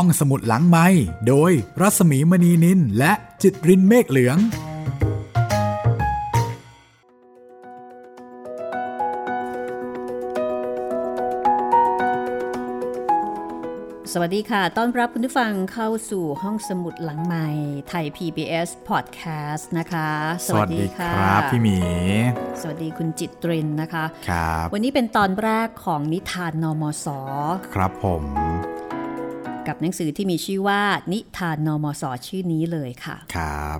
ห้องสมุดหลังไม้โดยรัสมีมณีนินและจิตรินเมฆเหลือง สวัสดีค่ะ ต้อนรับคุณผู้ฟังเข้าสู่ห้องสมุดหลังใหม่ไทย PBS Podcast นะคะ สวัสดีครับพี่หมี สวัสดีคุณจิตรินนะคะ ครับ วันนี้เป็นตอนแรกของนิทานนมส ครับผม กับหนังสือที่มีชื่อว่า นิทานนมสชื่อนี้เลยค่ะครับ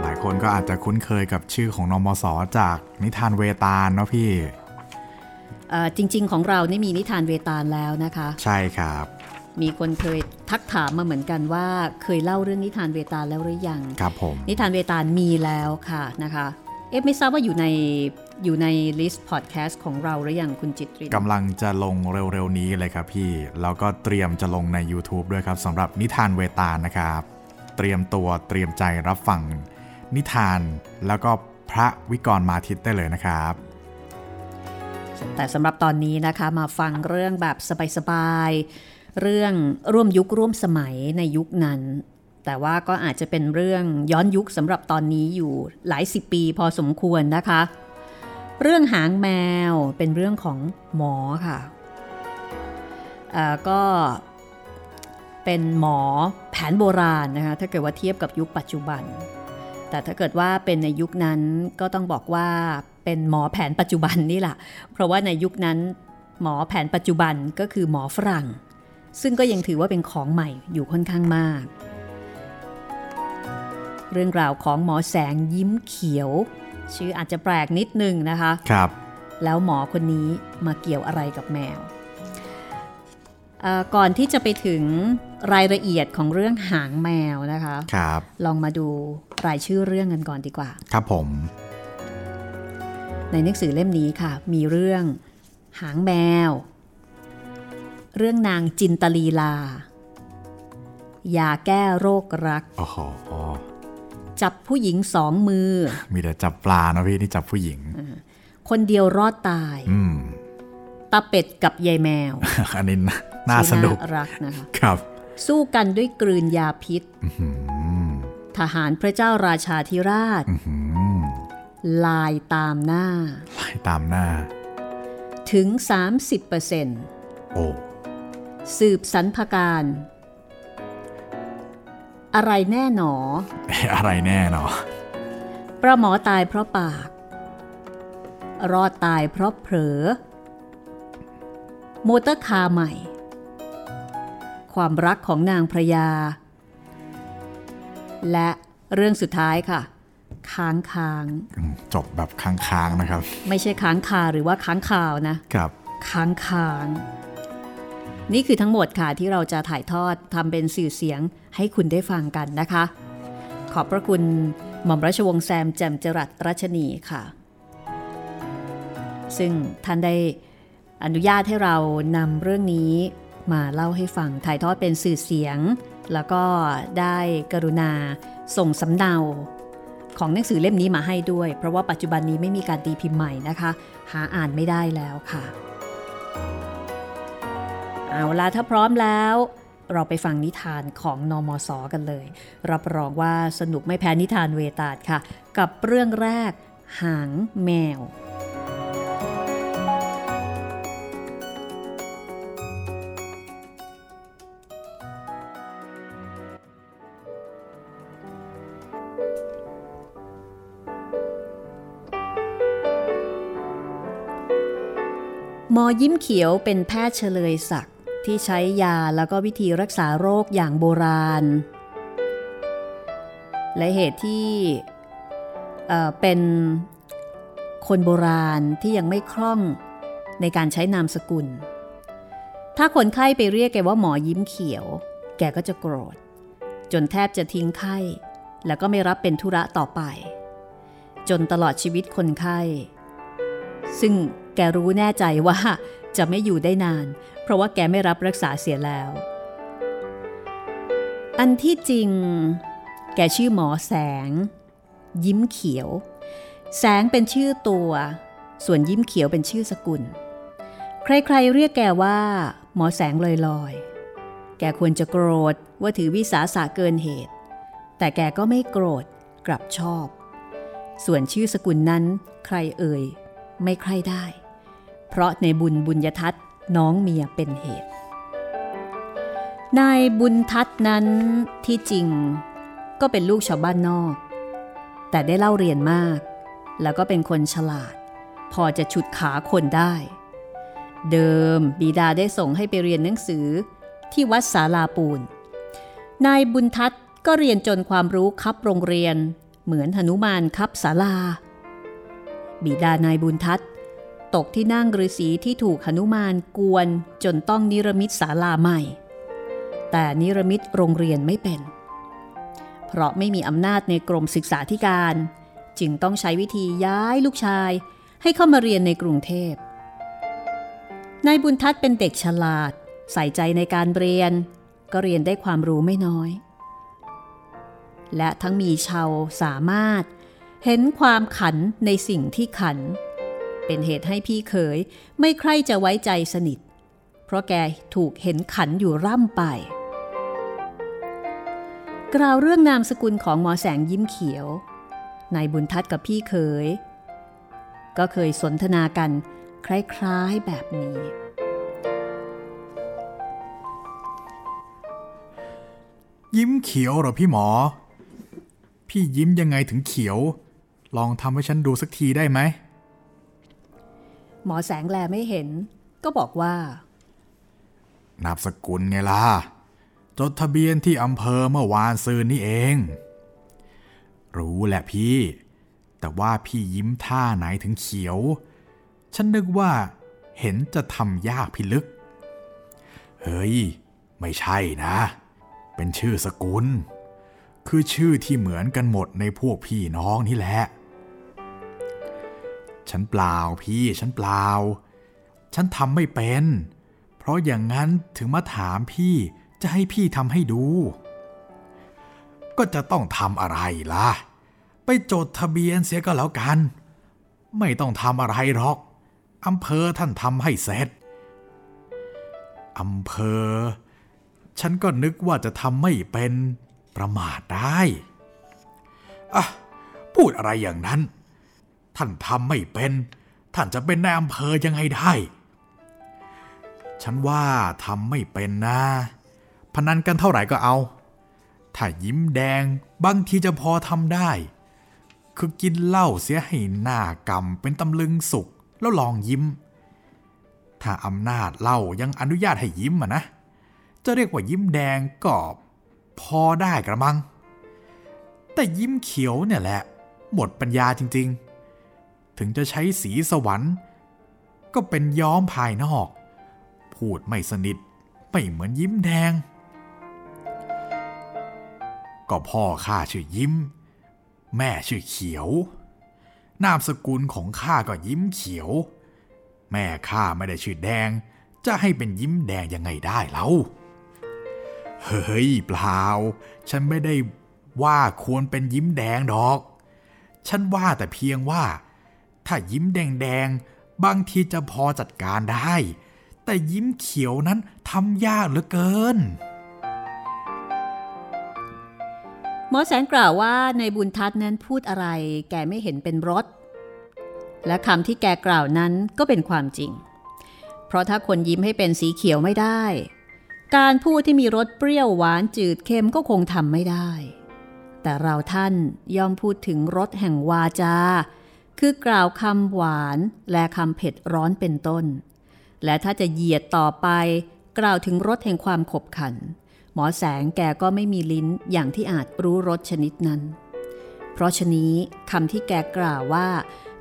หลายคนก็อาจจะคุ้นเคยกับชื่อของนมสจากนิทานเวตาลเนาะพี่เอ่อจริง ๆ ของเรานี่มีนิทานเวตาลแล้วนะคะ ใช่ครับ มีคนเคยทักถามมาเหมือนกันว่าเคยเล่าเรื่องนิทานเวตาลแล้วหรือยังครับผมนิทานเวตาลมีแล้วค่ะนะคะเอ๊ะไม่ทราบว่าอยู่ใน อยู่ใน list พอดแคสต์ของเราหรือยังคุณจิตรินกำลังจะลงเร็วๆนี้เลยครับพี่ แล้วก็เตรียมจะลงใน YouTube ด้วยครับสำหรับนิทานเวตาลนะครับ เตรียมตัวเตรียมใจรับฟังนิทานแล้วก็พระวิกรมาทิตย์ได้เลยนะครับ แต่สำหรับตอนนี้นะคะมาฟังเรื่องแบบสบายๆ เรื่องร่วมยุคร่วมสมัยในยุคนั้น แต่ว่าก็อาจจะเป็นเรื่องย้อนยุคสำหรับตอนนี้อยู่หลายสิบปีพอสมควรนะคะ เรื่องหางแมวเป็นเรื่องของหมอค่ะอ่าก็เป็นหมอแผนโบราณนะคะถ้าเกิดว่าเทียบกับยุคปัจจุบัน แต่ถ้าเกิดว่าเป็นในยุคนั้นก็ต้องบอกว่าเป็นหมอแผนปัจจุบันนี่แหละเพราะว่าในยุคนั้นหมอแผนปัจจุบันก็คือหมอฝรั่ง ซึ่งก็ยังถือว่าเป็นของใหม่อยู่ค่อนข้างมาก เรื่องราวของหมอแสงยิ้มเขียว ชื่ออาจจะแปลกนิดนึงนะคะครับแล้วหมอคนนี้มาเกี่ยวอะไรกับแมวเอ่อก่อนที่จะไปถึงรายละเอียดของเรื่องหางแมวนะคะครับลองมาดูรายชื่อเรื่องกันก่อนดีกว่า ครับผม ในหนังสือเล่มนี้ค่ะ มีเรื่องหางแมว เรื่องนางจินตลีลา ยาแก้โรครัก โอ้โห จับผู้หญิงสองมือ มีแต่จับปลานะพี่นี่จับผู้หญิง คนเดียวรอดตายอืมตาเป็ดกับยายแมว อันนี้น่าน่าสนุกที่รักนะคะครับ สู้กันด้วยกลืนยาพิษอื้อหือทหารพระเจ้าราชาธิราชอื้อหือลายตามหน้าไล่ตามหน้า ถึง 30%โอ้สืบสรรพการ อะไรแน่หนอเอ๊ะอะไรแน่เนาะประหมอตายเพราะปาก รอดตายเพราะเผลอ โมเตอร์คาร์ใหม่ ความรักของนางพระยา และเรื่องสุดท้ายค่ะ ค้างคางอืมจบแบบค้างๆนะครับ ไม่ใช่ค้างคาหรือว่าค้างคาวนะครับ ค้างคาง นี่คือทั้งหมดค่ะที่เราจะถ่ายทอดทำเป็นสื่อเสียง ให้คุณได้ฟังกันนะคะ ขอบพระคุณหม่อมราชวงศ์แซมแจ่มจรัสรัชนีค่ะ ซึ่งท่านได้อนุญาตให้เรานำเรื่องนี้มาเล่าให้ฟังถ่ายทอดเป็นสื่อเสียง แล้วก็ได้กรุณาส่งสำเนาของหนังสือเล่มนี้มาให้ด้วย เพราะว่าปัจจุบันนี้ไม่มีการตีพิมพ์ใหม่นะคะ หาอ่านไม่ได้แล้วค่ะ เอาละถ้าพร้อมแล้ว เราไปฟังนิทานของนอมศกันเลย รับรองว่าสนุกไม่แพ้นิทานเวตาลค่ะ กับเรื่องแรก หางแมว มอยิ้มเขียวเป็นแพทย์เฉลยศักดิ์ ที่ใช้ยาแล้วก็วิธีรักษาโรคอย่างโบราณ และเหตุที่เป็นคนโบราณที่ยังไม่คล่องในการใช้นามสกุล ถ้าคนไข้ไปเรียกแกว่าหมอยิ้มเขียว แกก็จะโกรธ จนแทบจะทิ้งไข้ แล้วก็ไม่รับเป็นธุระต่อไป จนตลอดชีวิตคนไข้ ซึ่งแกรู้แน่ใจว่าจะไม่อยู่ได้นาน เพราะว่าแกไม่รับรักษาเสียแล้ว อันที่จริง แกชื่อหมอแสง ยิ้มเขียว แสงเป็นชื่อตัว ส่วนยิ้มเขียวเป็นชื่อสกุล ใครๆเรียกแกว่า หมอแสงลอยๆ แกควรจะโกรธว่าถือวิสาสะเกินเหตุ แต่แกก็ไม่โกรธกลับชอบ ส่วนชื่อสกุลนั้นใครเอ่ย ไม่ใครได้ เพราะในบุญบุญยทัศน์น้องเมียเป็นเหตุ นายบุญทัศน์นั้นที่จริงก็เป็นลูกชาวบ้านนอก แต่ได้เล่าเรียนมาก แล้วก็เป็นคนฉลาด พอจะฉุดขาคนได้ เดิมบิดาได้ส่งให้ไปเรียนหนังสือที่วัดสาลาปูน นายบุญทัศน์ก็เรียนจนความรู้คับโรงเรียน เหมือนหนุมานคับศาลา บิดานายบุญทัศน์ ตกที่นั่งฤาษีที่ถูกหนุมานกวนจนต้องนิรมิตศาลาใหม่ แต่นิรมิตโรงเรียนไม่เป็น เพราะไม่มีอำนาจในกรมศึกษาธิการ จึงต้องใช้วิธีย้ายลูกชายให้เข้ามาเรียนในกรุงเทพนายบุญทัศน์เป็นเด็กฉลาด ใส่ใจในการเรียน ก็เรียนได้ความรู้ไม่น้อย และทั้งมีชาวสามารถเห็นความขันในสิ่งที่ขัน เป็นเหตุให้พี่เขยไม่ใคร่จะไว้ใจสนิท เพราะแกถูกเห็นขันอยู่ร่ำไป กล่าวเรื่องนามสกุลของหมอแสงยิ้มเขียวนายบุญทัศน์กับพี่เขยก็เคยสนทนากันคล้ายๆแบบนี้ ยิ้มเขียวเหรอพี่หมอ พี่ยิ้มยังไงถึงเขียว ลองทำให้ฉันดูสักทีได้ไหม หมอแสงแลไม่เห็น ก็บอกว่า นามสกุลไงล่ะ จดทะเบียนที่อำเภอเมื่อวานซืนนี่เอง รู้แหละพี่ แต่ว่าพี่ยิ้มท่าไหนถึงเขียว ฉันนึกว่าเห็นจะทำยากพิลึก เฮ้ย ไม่ใช่นะ เป็นชื่อสกุล คือชื่อที่เหมือนกันหมดในพวกพี่น้องนี่แหละ ฉันเปล่าพี่ฉันเปล่า ฉันทำไม่เป็น เพราะอย่างนั้นถึงมาถามพี่จะให้พี่ทำให้ดู ก็จะต้องทำอะไรล่ะ ไปจดทะเบียนเสียก็แล้วกัน ไม่ต้องทำอะไรหรอกอำเภอท่านทำให้เสร็จอำเภอ ฉันก็นึกว่าจะทำไม่เป็นประมาทได้อะพูดอะไรอย่างนั้น ท่านทำไม่เป็น ท่านจะเป็นนายอำเภอยังไงได้ ฉันว่าทำไม่เป็นนะ พนันกันเท่าไหร่ก็เอา ถ้ายิ้มแดงบางทีจะพอทำได้ คือกินเหล้าเสียให้หน้ากำเป็นตำลึงสุกแล้วลองยิ้ม ถ้าอำนาจเหล้ายังอนุญาตให้ยิ้มอะนะ จะเรียกว่ายิ้มแดงก็พอได้กระมัง แต่ยิ้มเขียวเนี่ยแหละ หมดปัญญาจริง ๆ ถึงจะใช้สีสวรรค์ ก็เป็นย้อมภายนอก พูดไม่สนิท ไม่เหมือนยิ้มแดง ก็พ่อข้าชื่อยิ้ม แม่ชื่อเขียว นามสกุลของข้าก็ยิ้มเขียว แม่ข้าไม่ได้ชื่อแดง จะให้เป็นยิ้มแดงยังไงได้เล่าเฮ้ยเปล่า ฉันไม่ได้ว่าควรเป็นยิ้มแดงดอก ฉันว่าแต่เพียงว่า ถ้ายิ้มแดงๆ บางทีจะพอจัดการได้ แต่ยิ้มเขียวนั้นทำยากเหลือเกิน หมอแสงกล่าวว่าในบุญทัศน์นั้นพูดอะไรแกไม่เห็นเป็นรสและคำที่แกกล่าวนั้นก็เป็นความจริง เพราะถ้าคนยิ้มให้เป็นสีเขียวไม่ได้ การพูดที่มีรสเปรี้ยวหวานจืดเค็มก็คงทำไม่ได้ แต่เราท่านย่อมพูดถึงรสแห่งวาจา คือกล่าวคำหวานและคำเผ็ดร้อนเป็นต้น และถ้าจะเหยียดต่อไป กล่าวถึงรสแห่งความขบขัน หมอแสงแกก็ไม่มีลิ้นอย่างที่อาจรู้รสชนิดนั้น เพราะฉะนี้คำที่แกกล่าวว่า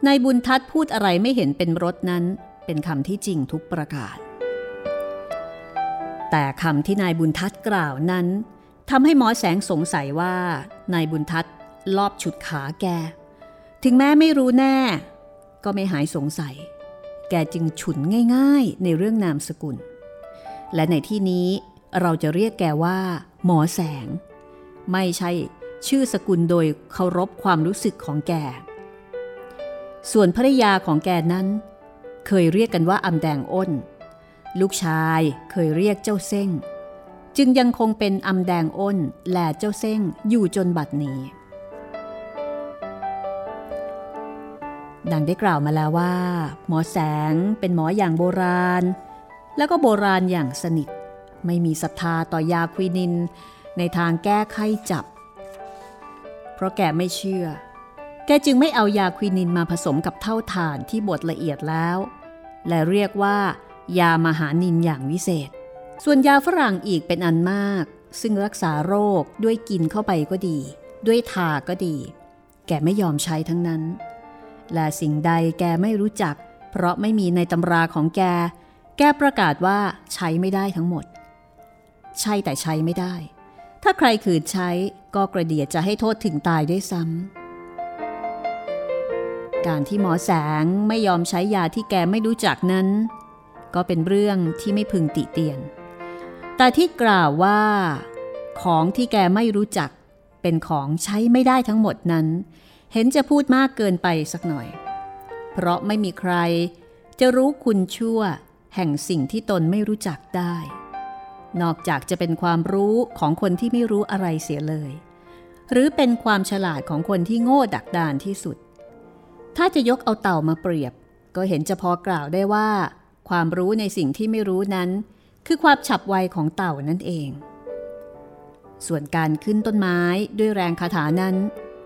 นายบุญทัศน์พูดอะไรไม่เห็นเป็นรสนั้น เป็นคำที่จริงทุกประการแต่คำที่นายบุญทัศน์กล่าวนั้นทำให้หมอแสงสงสัยว่านายบุญทัศน์ลอบฉุดขาแก ถึงแม้ไม่รู้แน่ ก็ไม่หายสงสัย แกจึงฉุนง่ายๆในเรื่องนามสกุล และในที่นี้เราจะเรียกแกว่า หมอแสง ไม่ใช่ชื่อสกุลโดยเคารพความรู้สึกของแก ส่วนภรรยาของแกนั้น เคยเรียกกันว่าอำแดงอ้น ลูกชายเคยเรียกเจ้าเส้ง จึงยังคงเป็นอำแดงอ้นและเจ้าเส้งอยู่จนบัดนี้ ดังได้กล่าวมาแล้วว่า หมอแสงเป็นหมออย่างโบราณ แล้วก็โบราณอย่างสนิท ไม่มีศรัทธาต่อยาควินิน ในทางแก้ไข้จับ เพราะแกไม่เชื่อ แกจึงไม่เอายาควินินมาผสมกับเท่าฐานที่บดละเอียดแล้ว และเรียกว่า ยามหานินอย่างวิเศษ ส่วนยาฝรั่งอีกเป็นอันมาก ซึ่งรักษาโรคด้วยกินเข้าไปก็ดี ด้วยทาก็ดี แกไม่ยอมใช้ทั้งนั้น และสิ่งใดแกไม่รู้จัก เพราะไม่มีในตำราของแก แกประกาศว่าใช้ไม่ได้ทั้งหมด ใช่แต่ใช้ไม่ได้ ถ้าใครขืนใช้ก็กระเดียดจะให้โทษถึงตายด้วยซ้ำ การที่หมอแสงไม่ยอมใช้ยาที่แกไม่รู้จักนั้น ก็เป็นเรื่องที่ไม่พึงติเตียน แต่ที่กล่าวว่า ของที่แกไม่รู้จักเป็นของใช้ไม่ได้ทั้งหมดนั้น เห็นจะพูดมากเกินไปสักหน่อย เพราะไม่มีใครจะรู้คุณชั่วแห่งสิ่งที่ตนไม่รู้จักได้ นอกจากจะเป็นความรู้ของคนที่ไม่รู้อะไรเสียเลย หรือเป็นความฉลาดของคนที่โง่ดักดานที่สุด ถ้าจะยกเอาเต่ามาเปรียบ ก็เห็นจะพอกล่าวได้ว่า ความรู้ในสิ่งที่ไม่รู้นั้น คือความฉับไวของเต่านั่นเอง ส่วนการขึ้นต้นไม้ด้วยแรงคาถานั้น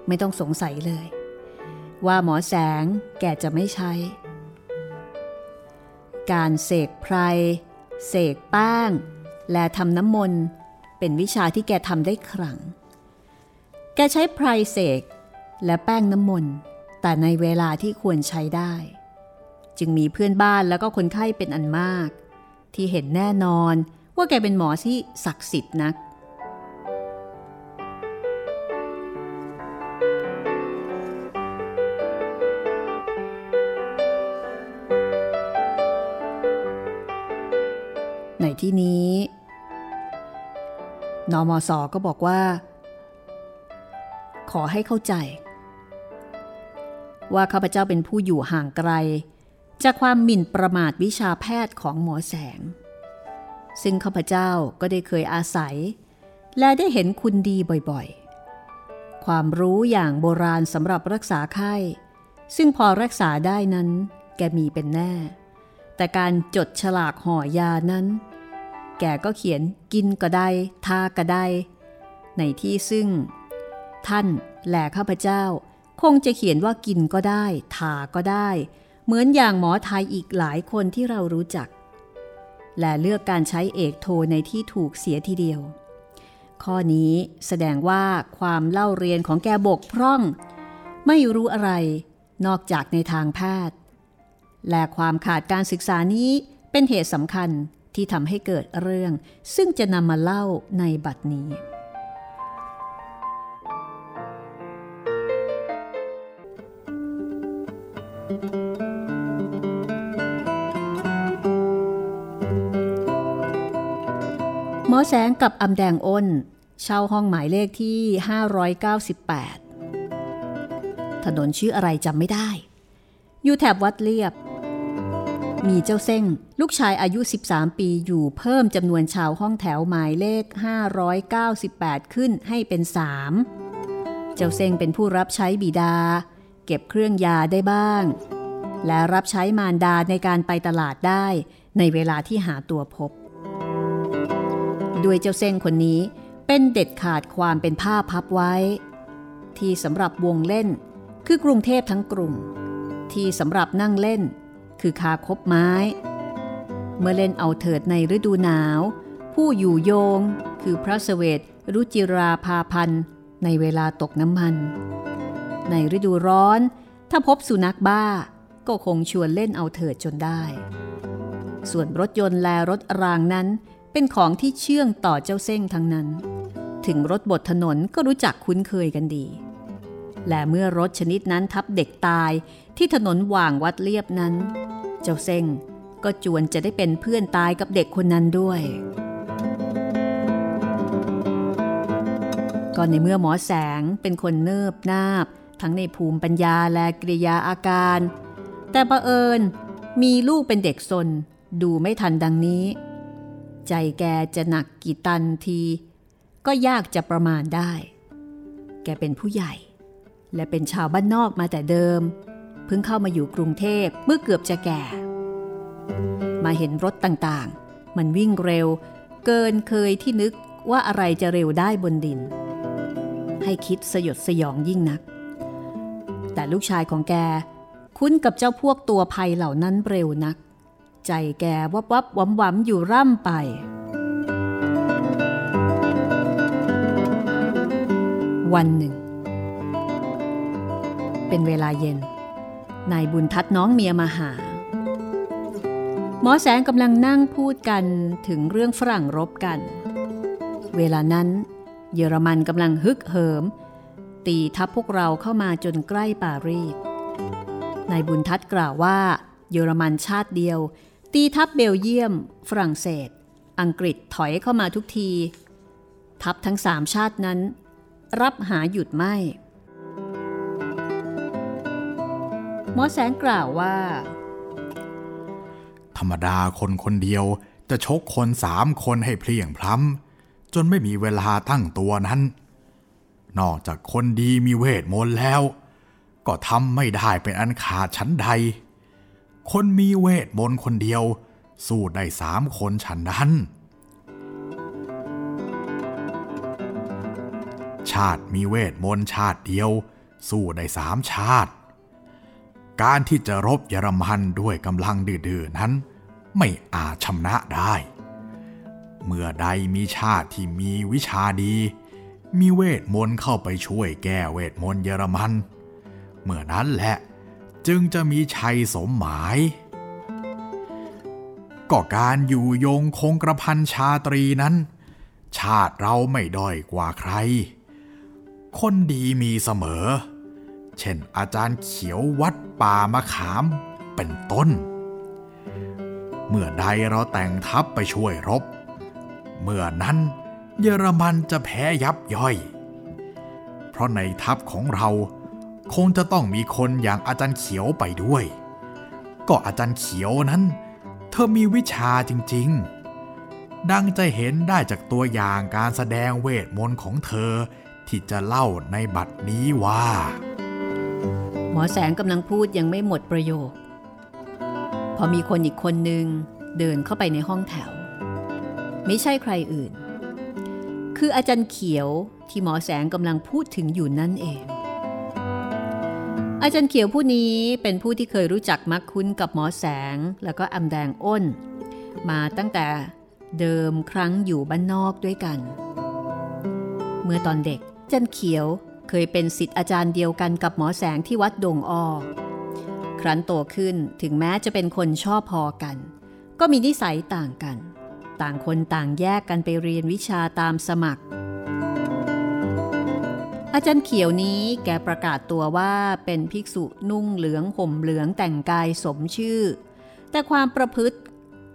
ไม่ต้องสงสัยเลย ว่าหมอแสงแกจะไม่ใช้ การเสกไพร เสกแป้ง และทำน้ำมนต์เป็นวิชาที่แกทำได้ครั้ง แกใช้ไพรเสกและแป้งน้ำมนต์แต่ในเวลาที่ควรใช้ได้ จึงมีเพื่อนบ้านแล้วก็คนไข้เป็นอันมาก ที่เห็นแน่นอนว่าแกเป็นหมอที่ศักดิ์สิทธิ์นัก ที่นี้นอมศก็บอกว่า ขอให้เข้าใจ ว่าข้าพเจ้าเป็นผู้อยู่ห่างไกล จากความหมิ่นประมาทวิชาแพทย์ของหมอแสง ซึ่งข้าพเจ้าก็ได้เคยอาศัย และได้เห็นคุณดีบ่อยๆ ความรู้อย่างโบราณสำหรับรักษาไข้ ซึ่งพอรักษาได้นั้น แกมีเป็นแน่แต่การจดฉลากห่อยานั้น แกก็เขียนกินก็ได้ทาก็ได้ ในที่ซึ่ง ท่านแหล่ข้าพเจ้า คงจะเขียนว่ากินก็ได้ ทาก็ได้ เหมือนอย่างหมอไทยอีกหลายคนที่เรารู้จัก และเลือกการใช้เอกโทในที่ถูกเสียทีเดียว ข้อนี้แสดงว่าความเล่าเรียนของแกบกพร่อง ไม่รู้อะไร นอกจากในทางแพทย์ และความขาดการศึกษานี้เป็นเหตุสำคัญ ที่ทำให้เกิดเรื่อง ซึ่งจะนำมาเล่าในบัดนี้ หมอแสงกับอำแดงอ้น เช่าห้องหมายเลขที่ 598 ถนนชื่ออะไรจำไม่ได้ อยู่แถบวัดเลียบ มีเจ้าเส้ง ลูกชายอายุ 13 ปีอยู่เพิ่มจำนวนชาวห้องแถวหมายเลข 598 ขึ้นให้เป็น 3 เจ้าเส้งเป็นผู้รับใช้บิดา เก็บเครื่องยาได้บ้าง และรับใช้มารดาในการไปตลาดได้ในเวลาที่หาตัวพบ ด้วยเจ้าเส้งคนนี้เป็นเด็ดขาดความเป็นผ้าพับไว้ ที่สำหรับวงเล่นคือกรุงเทพทั้งกรุงที่สำหรับนั่งเล่น คือคาคบไม้ เมื่อเล่นเอาเถิดในฤดูหนาว ผู้อยู่โยงคือพระเสวตรุจิราภาพันธ์ในเวลาตกน้ำมัน ในฤดูร้อน ถ้าพบสุนัขบ้า ก็คงชวนเล่นเอาเถิดจนได้ ส่วนรถยนต์และรถรางนั้น เป็นของที่เชื่องต่อเจ้าเส้งทั้งนั้น ถึงรถบดถนนก็รู้จักคุ้นเคยกันดี และเมื่อรถชนิดนั้นทับเด็กตาย ที่ถนนว่างวัดเลียบนั้น เจ้าเส้งก็จวนจะได้เป็นเพื่อนตายกับเด็กคนนั้นด้วยก็ในเมื่อหมอแสงเป็นคนเนิบนาบ ทั้งในภูมิปัญญาและกริยาอาการ แต่ประเอิญมีลูกเป็นเด็กซนดูไม่ทันดังนี้ ใจแกจะหนักกี่ตันที ก็ยากจะประมาณได้ แกเป็นผู้ใหญ่ และเป็นชาวบ้านนอกมาแต่เดิม เพิ่งเข้ามาอยู่กรุงเทพเมื่อเกือบจะแก่ มาเห็นรถต่างๆ มันวิ่งเร็ว เกินเคยที่นึกว่าอะไรจะเร็วได้บนดิน ให้คิดสยดสยองยิ่งนัก แต่ลูกชายของแก คุ้นกับเจ้าพวกตัวภัยเหล่านั้นเร็วนัก ใจแกวับวับหวำวำอยู่ร่ำไปวันหนึ่ง เป็นเวลาเย็น นายบุญทัดน้องเมียมาหา หมอแสงกำลังนั่งพูดกันถึงเรื่องฝรั่งรบกัน เวลานั้น เยอรมันกำลังฮึกเหิม ตีทัพพวกเราเข้ามาจนใกล้ปารีสนายบุญทัดกล่าวว่า เยอรมันชาติเดียว ตีทัพเบลเยียม ฝรั่งเศส อังกฤษถอยเข้ามาทุกที ทัพทั้งสามชาตินั้น รับหาหยุดไม่ มอแสงกล่าวว่า ธรรมดาคนคนเดียวจะชกคนสามคนให้เพลียงพล้ำจนไม่มีเวลาตั้งตัวนั้น นอกจากคนดีมีเวทมนต์แล้ว ก็ทำไม่ได้เป็นอันขาดชั้นใด คนมีเวทมนต์คนเดียว สู้ได้สามคนฉันนั้นชาติมีเวทมนต์ชาติเดียว สู้ได้สามชาติ การที่จะรบเยอรมันด้วยกำลังดื้อนั้น ไม่อาจชนะได้ เมื่อใดมีชาติที่มีวิชาดี มีเวทมนต์เข้าไปช่วยแก้เวทมนต์เยอรมัน เมื่อนั้นแหละจึงจะมีชัยสมหมาย ก็การอยู่ยงคงกระพันชาตรีนั้น ชาติเราไม่ด้อยกว่าใคร คนดีมีเสมอ เช่น อาจารย์เขียววัดป่ามะขามเป็นต้น เมื่อใดเราแต่งทัพไปช่วยรบ เมื่อนั้นเยอรมันจะแพ้ยับย่อย เพราะในทัพของเราคงจะต้องมีคนอย่างอาจารย์เขียวไปด้วย ก็อาจารย์เขียวนั้น เธอมีวิชาจริง ๆ ดังจะเห็นได้จากตัวอย่างการแสดงเวทมนต์ของเธอที่จะเล่าในบัดนี้ว่า หมอแสงกำลังพูดยังไม่หมดประโยค พอมีคนอีกคนหนึ่งเดินเข้าไปในห้องแถว ไม่ใช่ใครอื่น คืออาจารย์เขียวที่หมอแสงกำลังพูดถึงอยู่นั่นเอง อาจารย์เขียวผู้นี้เป็นผู้ที่เคยรู้จักมักคุ้นกับหมอแสงแล้วก็อำแดงอ้น มาตั้งแต่เดิมครั้งอยู่บ้านนอกด้วยกัน เมื่อตอนเด็กอาจารย์เขียว เคยเป็นสิทธิ์อาจารย์เดียวกันกับหมอแสงที่วัดดงออครั้นโตขึ้นถึงแม้จะเป็นคนชอบพอกัน ก็มีนิสัยต่างกัน ต่างคนต่างแยกกันไปเรียนวิชาตามสมัคร อาจารย์เขียวนี้แกประกาศตัวว่าเป็นภิกษุนุ่งเหลืองห่มเหลืองแต่งกายสมชื่อ แต่ความประพฤติ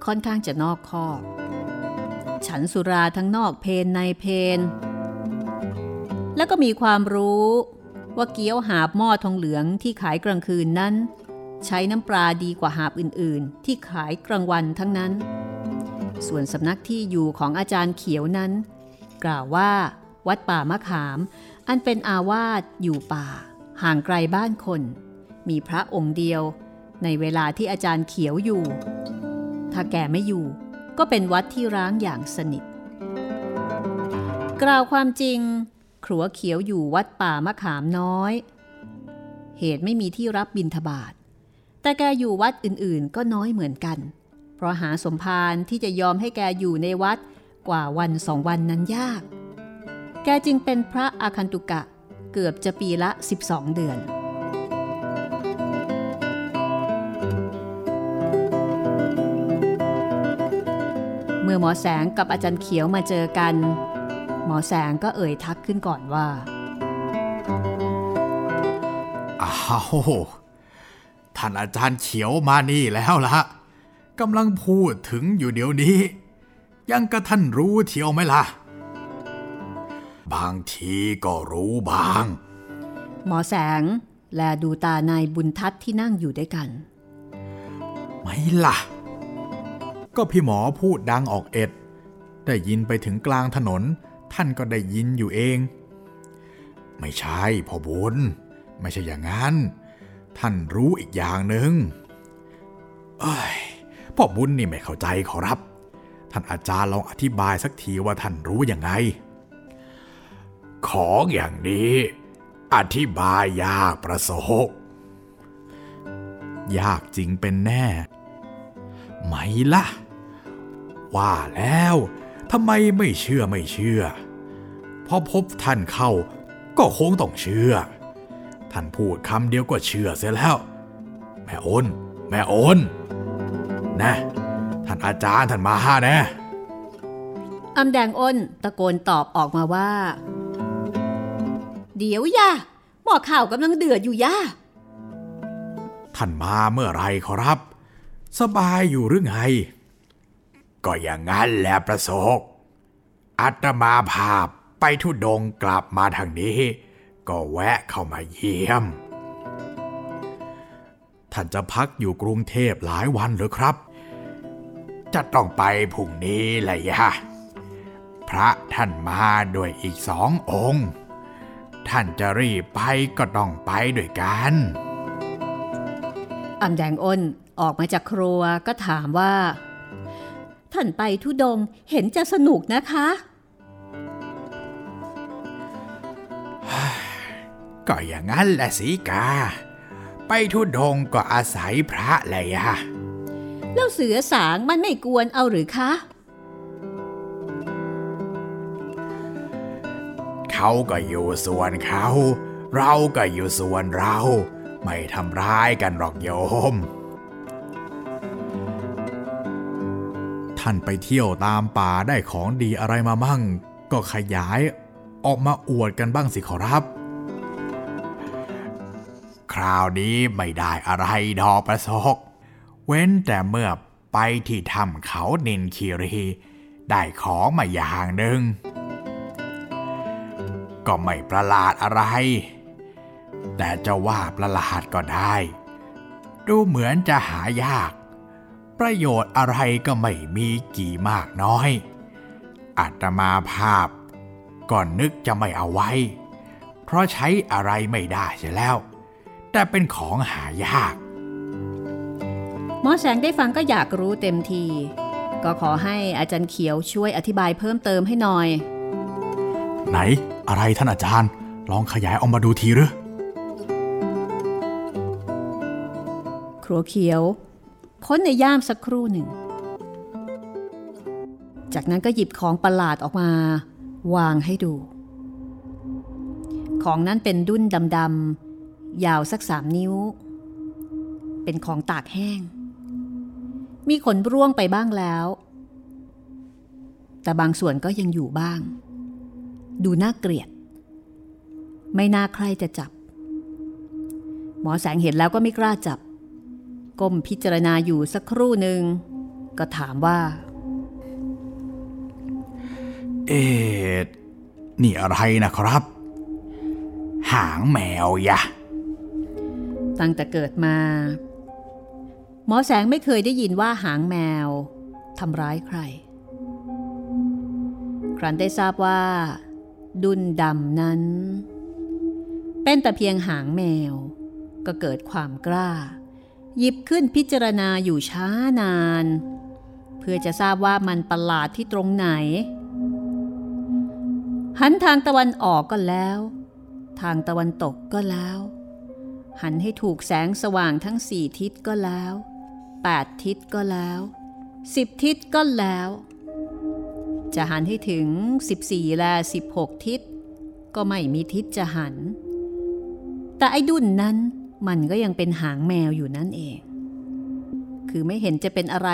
ค่อนข้างจะนอกคอฉันสุราทั้งนอกเพนในเพน แล้วก็มีความรู้ ว่าเกี๊ยวหาบหม้อทองเหลืองที่ขายกลางคืนนั้น ใช้น้ำปลาดีกว่าหาบอื่นๆ ที่ขายกลางวันทั้งนั้น ส่วนสำนักที่อยู่ของอาจารย์เขียวนั้น กล่าวว่า วัดป่ามะขาม อันเป็นอาวาสอยู่ป่า ห่างไกลบ้านคน มีพระองค์เดียว ในเวลาที่อาจารย์เขียวอยู่ ถ้าแกไม่อยู่ก็เป็นวัดที่ร้างอย่างสนิท กล่าวความจริง ครัวเขียวอยู่วัดป่ามะขามน้อย เหตุไม่มีที่รับบิณฑบาตแต่แกอยู่วัดอื่นๆ ก็น้อยเหมือนกัน เพราะหาสมภารที่จะยอมให้แกอยู่ในวัดกว่าวันสองวันนั้นยาก แกจึงเป็นพระอาคันตุกะเกือบจะปีละ 12 เดือน เมื่อหมอแสงกับอาจารย์เขียวมาเจอกัน หมอแสงก็เอ่ยทักขึ้นก่อนว่า อ้าวท่านอาจารย์เขียวมานี่แล้วละกำลังพูดถึงอยู่เดี๋ยวนี้ ยังกระท่านรู้เที่ยวไหมล่ะ บางทีก็รู้บ้าง หมอแสงแลดูตานายบุญทัศน์ที่นั่งอยู่ด้วยกัน ไม่ล่ะ ก็พี่หมอพูดดังออกเอ็ด ได้ยินไปถึงกลางถนน ท่านก็ได้ยินอยู่เอง ไม่ใช่พ่อบุญ ไม่ใช่อย่างนั้น ท่านรู้อีกอย่างหนึ่งเอ้ยพ่อบุญนี่ไม่เข้าใจขอรับ ท่านอาจารย์ลองอธิบายสักทีว่าท่านรู้ยังไง ของอย่างนี้ อธิบายยากประสกยากจริงเป็นแน่ ไหมล่ะ ว่าแล้ว ทำไมไม่เชื่อไม่เชื่อ พอพบท่านเข้าก็คงต้องเชื่อ ท่านพูดคำเดียวก็เชื่อเสียแล้ว แม่อ้นแม่อ้นนะ ท่านอาจารย์ท่านมาห้าแนะอำแดงอ้นตะโกนตอบออกมาว่า เดี๋ยวย่าหม้อข่าวกำลังเดือดอยู่ย่าท่านมาเมื่อไรขอรับ สบายอยู่หรือไง ก็อย่างนั้นแหละประสกอัตมาภาพไปทุดงกลับมาทางนี้ ก็แวะเข้ามาเยี่ยม ท่านจะพักอยู่กรุงเทพหลายวันหรือครับ จะต้องไปพรุ่งนี้แหละยะพระท่านมาด้วยอีกสององค์ ท่านจะรีบไปก็ต้องไปด้วยกันอำแดงอ้นออกมาจากครัวก็ถามว่า ท่านไปทุดงเห็นจะสนุกนะคะ ก็อย่างนั้นแหละสีกา ไปทุดงก็อาศัยพระเลยอะแล้วเสือสางมันไม่กวนเอาหรือคะ เขาก็อยู่ส่วนเขา เราก็อยู่ส่วนเรา ไม่ทำร้ายกันหรอกโยม ท่านไปเที่ยวตามป่าได้ของดีอะไรมามั่ง ก็ขยายออกมาอวดกันบ้างสิขอรับ คราวนี้ไม่ได้อะไรดอกประสกเว้นแต่เมื่อไปที่ถ้ำเขานินคีรีได้ของมาอย่างหนึ่ง ก็ไม่ประหลาดอะไร แต่จะว่าประหลาดก็ได้ ดูเหมือนจะหายาก ประโยชน์อะไรก็ไม่มีกี่มากน้อยอาตมาภาพก่อนนึกจะไม่เอาไว้ เพราะใช้อะไรไม่ได้ใช่แล้ว แต่เป็นของหายาก หมอแสงได้ฟังก็อยากรู้เต็มที ก็ขอให้อาจารย์เขียวช่วยอธิบายเพิ่มเติมให้หน่อย ไหนอะไรท่านอาจารย์ ลองขยายออกมาดูทีหรือครัวเขียว ค้นในย่ามสักครู่หนึ่ง จากนั้นก็หยิบของประหลาดออกมา วางให้ดู ของนั้นเป็นดุ้นดำๆยาวสักสามนิ้ว เป็นของตากแห้ง มีขนร่วงไปบ้างแล้ว แต่บางส่วนก็ยังอยู่บ้าง ดูน่าเกลียด ไม่น่าใครจะจับ หมอแสงเห็นแล้วก็ไม่กล้าจับ ก้มพิจารณาอยู่สักครู่หนึ่ง ก็ถามว่า เอ็ดนี่อะไรนะครับ หางแมวยะ ตั้งแต่เกิดมา หมอแสงไม่เคยได้ยินว่าหางแมวทำร้ายใคร ครั้นได้ทราบว่า ดุนดำนั้น เป็นแต่เพียงหางแมว ก็เกิดความกล้า หยิบขึ้นพิจารณาอยู่ช้านาน เพื่อจะทราบว่ามันประหลาดที่ตรงไหน หันทางตะวันออกก็แล้ว ทางตะวันตกก็แล้ว หันให้ถูกแสงสว่างทั้งสี่ทิศก็แล้วแปดทิศก็แล้วสิบทิศก็แล้ว จะหันให้ถึงสิบสี่และสิบหกทิศ ก็ไม่มีทิศจะหัน แต่ไอ้ดุนนั้น มันก็ยังเป็นหางแมวอยู่นั่นเอง คือไม่เห็นจะเป็นอะไร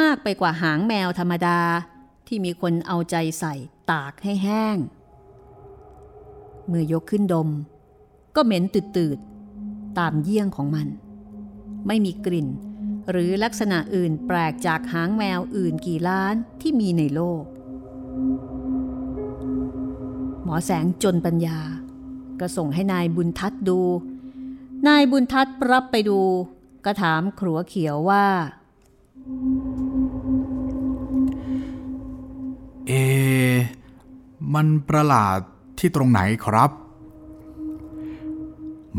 มากไปกว่าหางแมวธรรมดาที่มีคนเอาใจใส่ตากให้แห้ง เมื่อยกขึ้นดม ก็เหม็นตืดๆ ตามเยี่ยงของมัน ไม่มีกลิ่น หรือลักษณะอื่นแปลกจากหางแมวอื่นกี่ล้านที่มีในโลก หมอแสงจนปัญญา ก็ส่งให้นายบุญทัดดู นายบุญทัศน์รับไปดูก็ถามครัวเขียวว่าอเอ มันประหลาดที่ตรงไหนครับ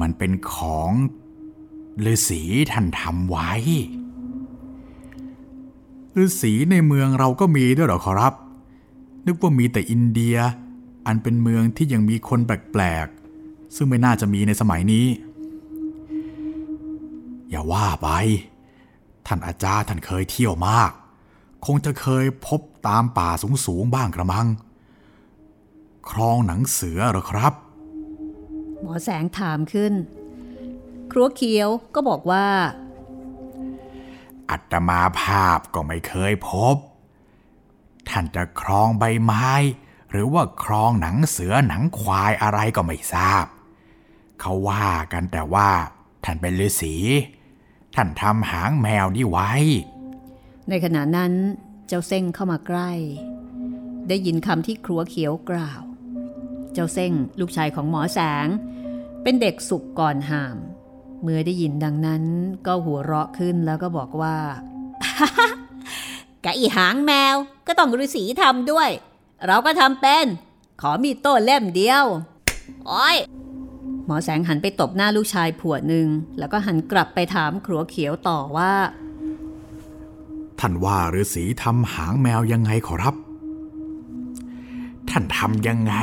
มันเป็นของฤาษีท่านทำไว้ฤาษีในเมืองเราก็มีด้วยหรอครับ นึกว่ามีแต่อินเดีย อันเป็นเมืองที่ยังมีคนแปลกๆ ซึ่งไม่น่าจะมีในสมัยนี้ อย่าว่าไป ท่านอาจารย์ท่านเคยเที่ยวมาก คงจะเคยพบตามป่าสูงๆบ้างกระมัง ครองหนังเสือหรอครับ หมอแสงถามขึ้น ครัวเคียวก็บอกว่า อัตมาภาพก็ไม่เคยพบ ท่านจะครองใบไม้ หรือว่าครองหนังเสือหนังควายอะไรก็ไม่ทราบ เขาว่ากันแต่ว่าท่านเป็นฤาษี ท่านทำหางแมวนี่ไว้ ในขณะนั้นเจ้าเส้งเข้ามาใกล้ ได้ยินคำที่ครัวเขียวกล่าว เจ้าเส้งลูกชายของหมอแสง เป็นเด็กสุกก่อนหาม เมื่อได้ยินดังนั้นก็หัวเราะขึ้นแล้วก็บอกว่ากะอีหางแมวก็ต้องฤาษีทำด้วย เราก็ทำเป็น ขอมีโต้เล่มเดียว โอ้ย หมอแสงหันไปตบหน้าลูกชายผัวหนึ่ง แล้วก็หันกลับไปถามครัวเขียวต่อว่า ท่านว่าฤาษีทำหางแมวยังไงขอรับ ท่านทำยังไง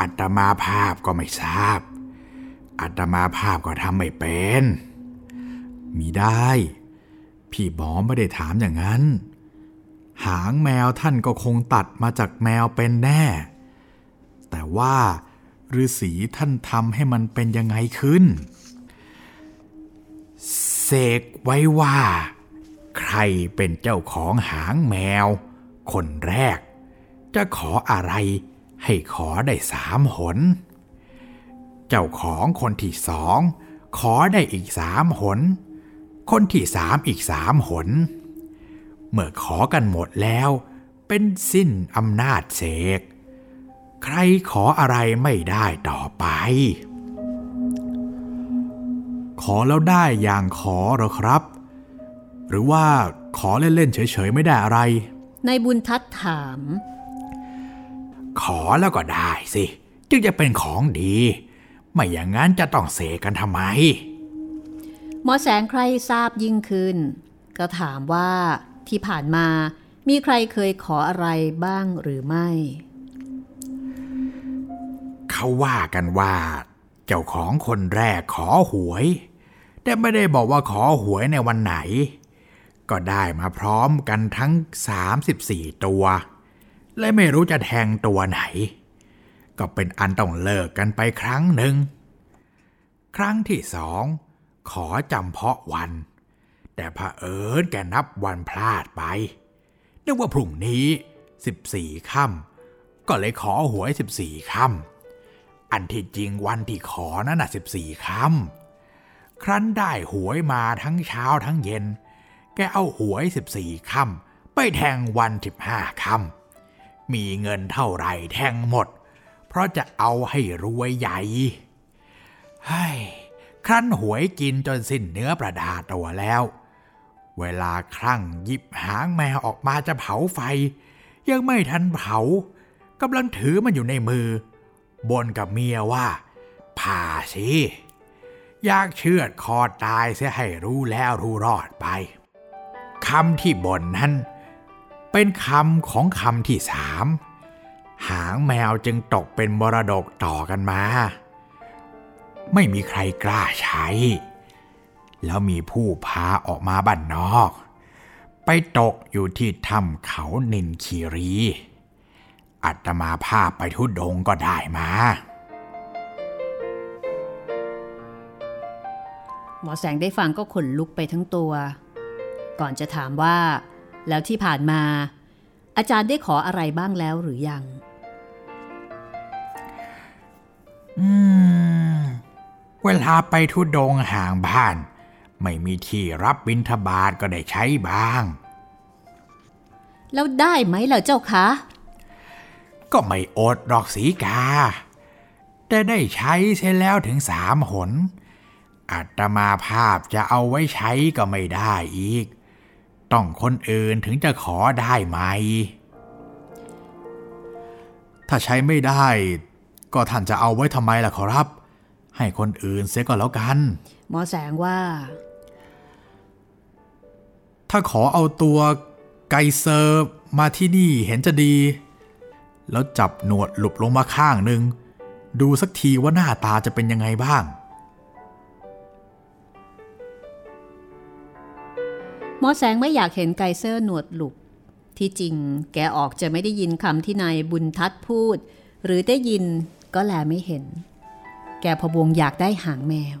อัตมาภาพก็ไม่ทราบ อัตมาภาพก็ทำไม่เป็น มีได้ พี่หมอไม่ได้ถามอย่างนั้น หางแมวท่านก็คงตัดมาจากแมวเป็นแน่ แต่ว่า ฤาษีท่านทำให้มันเป็นยังไงขึ้น เสกไว้ว่า ใครเป็นเจ้าของหางแมว คนแรก จะขออะไรให้ขอได้สามหน เจ้าของคนที่สอง ขอได้อีกสามหน คนที่สามอีกสามหน เมื่อขอกันหมดแล้ว เป็นสิ้นอำนาจเสก ใครขออะไรไม่ได้ต่อไป ขอแล้วได้อย่างขอเหรอครับ หรือว่าขอเล่นๆเฉยๆไม่ได้อะไรนายบุญทัดถาม ขอแล้วก็ได้สิ จึงจะเป็นของดี ไม่อย่างนั้นจะต้องเสกกันทำไม หมอแสงใครทราบยิ่งขึ้น ก็ถามว่าที่ผ่านมามีใครเคยขออะไรบ้างหรือไม่ เขาว่ากันว่า เจ้าของคนแรกขอหวย แต่ไม่ได้บอกว่าขอหวยในวันไหน ก็ได้มาพร้อมกันทั้ง 34 ตัว และไม่รู้จะแทงตัวไหน ก็เป็นอันต้องเลิกกันไปครั้งหนึ่ง ครั้งที่สองขอจำเพาะวัน แต่พระเอิญแกนับวันพลาดไปนึกว่าพรุ่งนี้ 14ค่ำก็เลยขอหวย 14ค่ำ อันที่จริงวันที่ขอนั่นน่ะ14ค่คำครั้นได้หวยมาทั้งเช้าทั้งเย็น แกเอาหวย14ค่คำไปแทงวัน15ค่ำมีเงินเท่าไรแทงหมด เพราะจะเอาให้รวยใหญ่เฮ้ยครั้นหวยกินจนสิ้นเนื้อประดาตัวแล้ว เวลาครั่งหยิบหางแมวออกมาจะเผาไฟ ยังไม่ทันเผากำลังถือมันอยู่ในมือ บนกับเมียว่า ผ่าสิอยากเชือดคอตายเสียให้รู้แล้วรู้รอดไปคำที่บ่นนั้น เป็นคำของคำที่สามหางแมวจึงตกเป็นมรดกต่อกันมา ไม่มีใครกล้าใช้ แล้วมีผู้พาออกมาบ้านนอก ไปตกอยู่ที่ถ้ำเขานินคีรี อัตมาภาพไปทุดงก็ได้มา หมอแสงได้ฟังก็ขนลุกไปทั้งตัว ก่อนจะถามว่า แล้วที่ผ่านมา อาจารย์ได้ขออะไรบ้างแล้วหรือยัง อืม เวลาไปทุดงห่างบ้าน ไม่มีที่รับบิณฑบาตก็ได้ใช้บ้าง แล้วได้ไหมล่ะเจ้าคะ ก็ไม่อดดอกสีกา แต่ได้ใช้เสียแล้วถึงสามหน อัตมาภาพจะเอาไว้ใช้ก็ไม่ได้อีก ต้องคนอื่นถึงจะขอได้ไหม ถ้าใช้ไม่ได้ ก็ท่านจะเอาไว้ทำไมล่ะขอรับ ให้คนอื่นเสียก็แล้วกัน หมอแสงว่า ถ้าขอเอาตัวไกเซอร์มาที่นี่เห็นจะดี แล้วจับหนวดหลุบลงมาข้างหนึ่ง ดูสักทีว่าหน้าตาจะเป็นยังไงบ้าง หมอแสงไม่อยากเห็นไกเซอร์หนวดหลุบ ที่จริงแกออกจะไม่ได้ยินคำที่นายบุญทัศน์พูด หรือได้ยินก็แลไม่เห็น แกพะวงอยากได้หางแมว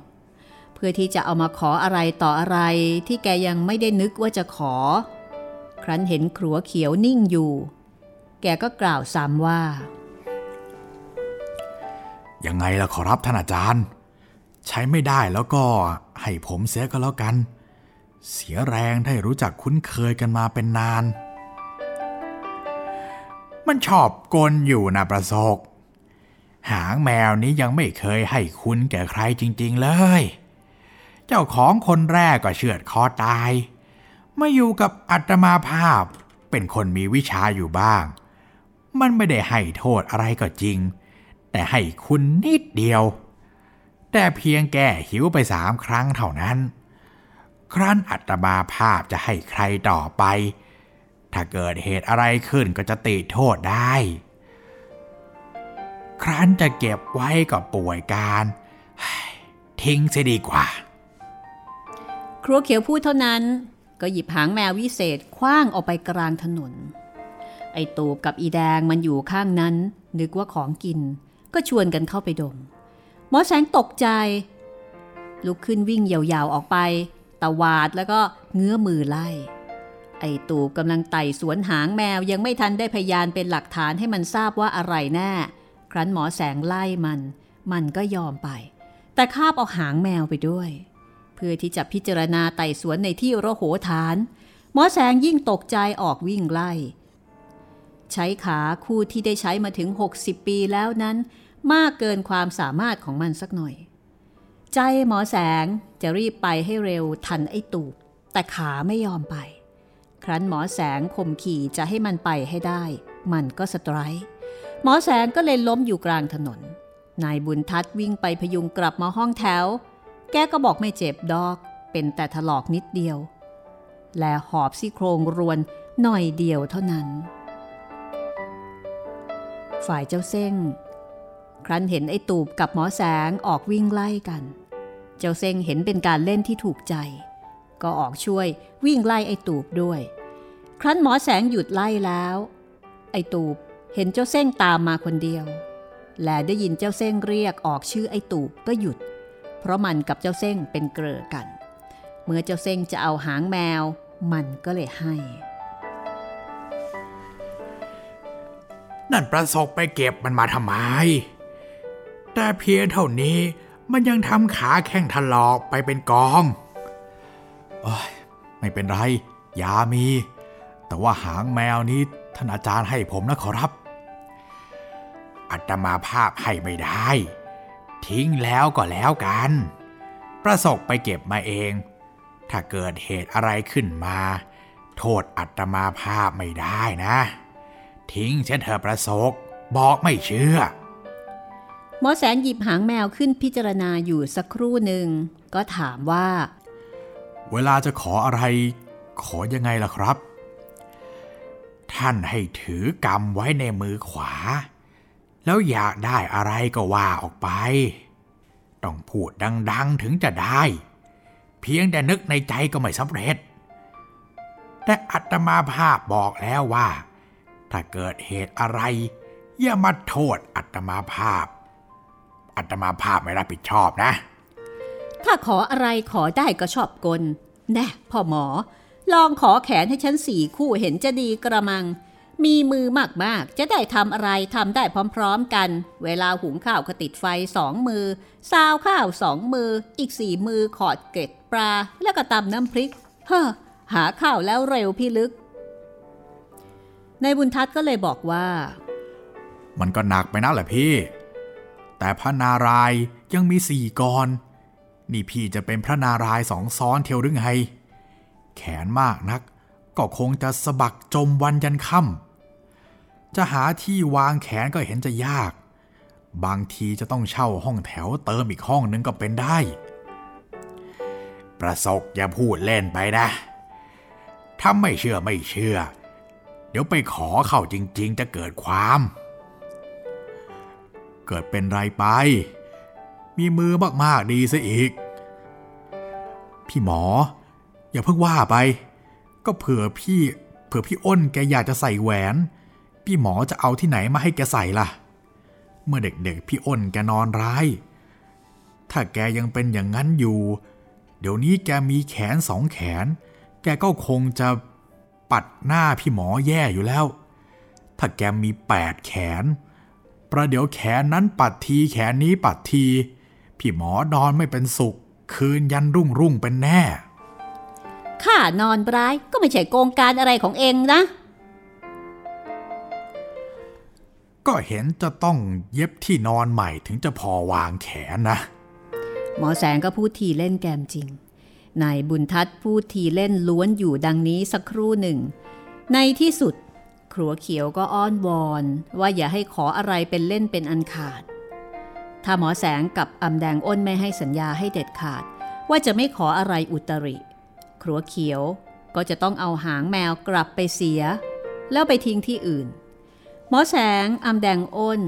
เพื่อที่จะเอามาขออะไรต่ออะไรที่แกยังไม่ได้นึกว่าจะขอ ครั้นเห็นครัวเขียวนิ่งอยู่ แกก็กล่าวซ้ำว่า ยังไงล่ะขอรับท่านอาจารย์ ใช้ไม่ได้แล้วก็ให้ผมเสียก็แล้วกัน เสียแรงได้รู้จักคุ้นเคยกันมาเป็นนาน มันชอบกลอยู่นะประสกหางแมวนี้ยังไม่เคยให้คุณแก่ใครจริง ๆ เลย เจ้าของคนแรกก็เชือดคอตาย มาอยู่กับอัตมาภาพเป็นคนมีวิชาอยู่บ้าง มันไม่ได้ให้โทษอะไรก็จริง แต่ให้คุณนิดเดียว แต่เพียงแก่หิวไปสามครั้งเท่านั้น ครั้นอัตมาภาพจะให้ใครต่อไป ถ้าเกิดเหตุอะไรขึ้นก็จะติโทษได้ ครั้นจะเก็บไว้ก็ป่วยการ ทิ้งเสียดีกว่า ครัวเขียวพูดเท่านั้นก็หยิบหางแมววิเศษคว้างออกไปกลางถนน อตูบกับอีแดงมันอยู่ข้างนั้น นึกว่าของกิน ก็ชวนกันเข้าไปดม หมอแสงตกใจ ลุกขึ้นวิ่งยาวๆออกไปตะวาดแล้วก็เงื้อมือไล่ ไอตูบกำลังไต่สวนหางแมวยังไม่ทันได้พยานเป็นหลักฐานให้มันทราบว่าอะไรแน่ ครั้นหมอแสงไล่มัน มันก็ยอมไป แต่คาบเอาหางแมวไปด้วย เพื่อที่จะพิจารณาไต่สวนในที่ระโหฐาน หมอแสงยิ่งตกใจออกวิ่งไล่ ใช้ขาคู่ที่ได้ใช้มาถึง 60 ปีแล้วนั้น มากเกินความสามารถของมันสักหน่อย ใจหมอแสงจะรีบไปให้เร็วทันไอ้ตูบแต่ขาไม่ยอมไป ครั้นหมอแสงข่มขี่จะให้มันไปให้ได้ มันก็สไตรค์หมอแสงก็เลยล้มอยู่กลางถนน นายบุญทัศน์วิ่งไปพยุงกลับมาห้องแถว แกก็บอกไม่เจ็บดอก เป็นแต่ถลอกนิดเดียว และหอบซี่โครงรวนหน่อยเดียวเท่านั้น ฝ่ายเจ้าเส้ง ครั้นเห็นไอ้ตูบกับหมอแสงออกวิ่งไล่กัน เจ้าเส้งเห็นเป็นการเล่นที่ถูกใจ ก็ออกช่วยวิ่งไล่ไอ้ตูบด้วย ครั้นหมอแสงหยุดไล่แล้ว ไอ้ตูบเห็นเจ้าเส้งตามมาคนเดียว และได้ยินเจ้าเส้งเรียกออกชื่อไอ้ตูบก็หยุด เพราะมันกับเจ้าเส้งเป็นเกลอกัน เมื่อเจ้าเส้งจะเอาหางแมว มันก็เลยให้ นั่นประสบไปเก็บมันมาทำไม แต่เพียงเท่านี้มันยังทำขาแข้งถลอกไปเป็นกองโอ้ยไม่เป็นไร ยามี แต่ว่าหางแมวนี้ท่านอาจารย์ให้ผมนะขอรับอัตมาภาพให้ไม่ได้ ทิ้งแล้วก็แล้วกัน ประสบไปเก็บมาเอง ถ้าเกิดเหตุอะไรขึ้นมา โทษอัตมาภาพไม่ได้นะ ทิ้งเช่นเธอประสกบอกไม่เชื่อ หมอแสนหยิบหางแมวขึ้นพิจารณาอยู่สักครู่หนึ่ง ก็ถามว่า เวลาจะขออะไร ขอยังไงล่ะครับ ท่านให้ถือกำไว้ในมือขวา แล้วอยากได้อะไรก็ว่าออกไป ต้องพูดดัง ๆถึงจะได้ เพียงแต่นึกในใจก็ไม่สำเร็จ แต่อัตมาภาพบอกแล้วว่า ถ้าเกิดเหตุอะไร อย่ามาโทษอัตมาภาพ อัตมาภาพไม่รับผิดชอบนะ ถ้าขออะไรขอได้ก็ชอบกล แน่พ่อหมอ ลองขอแขนให้ฉันสี่คู่เห็นจะดีกระมัง มีมือมากๆ จะได้ทำอะไรทำได้พร้อมๆกัน เวลาหุงข้าวก็ติดไฟสองมือ ซาวข้าวสองมือ อีกสี่มือขอดเกล็ดปลา แล้วก็ตำน้ำพริก เฮ้อหาข้าวแล้วเร็วพี่ลึก ในบุญทัศน์ก็เลยบอกว่า มันก็หนักไปนะแหละพี่ แต่พระนารายยังมีสี่กรนี่พี่จะเป็นพระนารายสองซ้อนเทียวหรือไง แขนมากนัก ก็คงจะสะบักจมวันยันค่ำจะหาที่วางแขนก็เห็นจะยาก บางทีจะต้องเช่าห้องแถวเติมอีกห้องนึงก็เป็นได้ ประสกอย่าพูดเล่นไปนะถ้าไม่เชื่อไม่เชื่อ เดี๋ยวไปขอเข้าจริง ๆ จะเกิดความ เกิดเป็นไรไป มีมือมากๆดีซะอีก พี่หมอ อย่าเพิ่งว่าไป ก็เผื่อพี่เผื่อพี่อ้นแกอยากจะใส่แหวน พี่หมอจะเอาที่ไหนมาให้แกใส่ล่ะ เมื่อเด็กๆ พี่อ้นแกนอนร้าย ถ้าแกยังเป็นอย่างนั้นอยู่ เดี๋ยวนี้แกมีแขนสองแขน แกก็คงจะ ปัดหน้าพี่หมอแย่อยู่แล้ว ถ้าแกมีแปดแขน ประเดี๋ยวแขนนั้นปัดทีแขนนี้ปัดที พี่หมอนอนไม่เป็นสุข คืนยันรุ่งรุ่งเป็นแน่ ข้านอนร้ายก็ไม่ใช่โกงการอะไรของเองนะ ก็เห็นจะต้องเย็บที่นอนใหม่ถึงจะพอวางแขนนะ หมอแสงก็พูดทีเล่นแกมจริง นายบุญทัศน์พูดทีเล่นล้วนอยู่ดังนี้สักครู่หนึ่ง ในที่สุด ครัวเขียวก็อ้อนวอน ว่าอย่าให้ขออะไรเป็นเล่นเป็นอันขาด ถ้าหมอแสงกับอำแดงอ้นไม่ให้สัญญาให้เด็ดขาด ว่าจะไม่ขออะไรอุตริ ครัวเขียวก็จะต้องเอาหางแมวกลับไปเสีย แล้วไปทิ้งที่อื่น หมอแสงอำแดงอ้น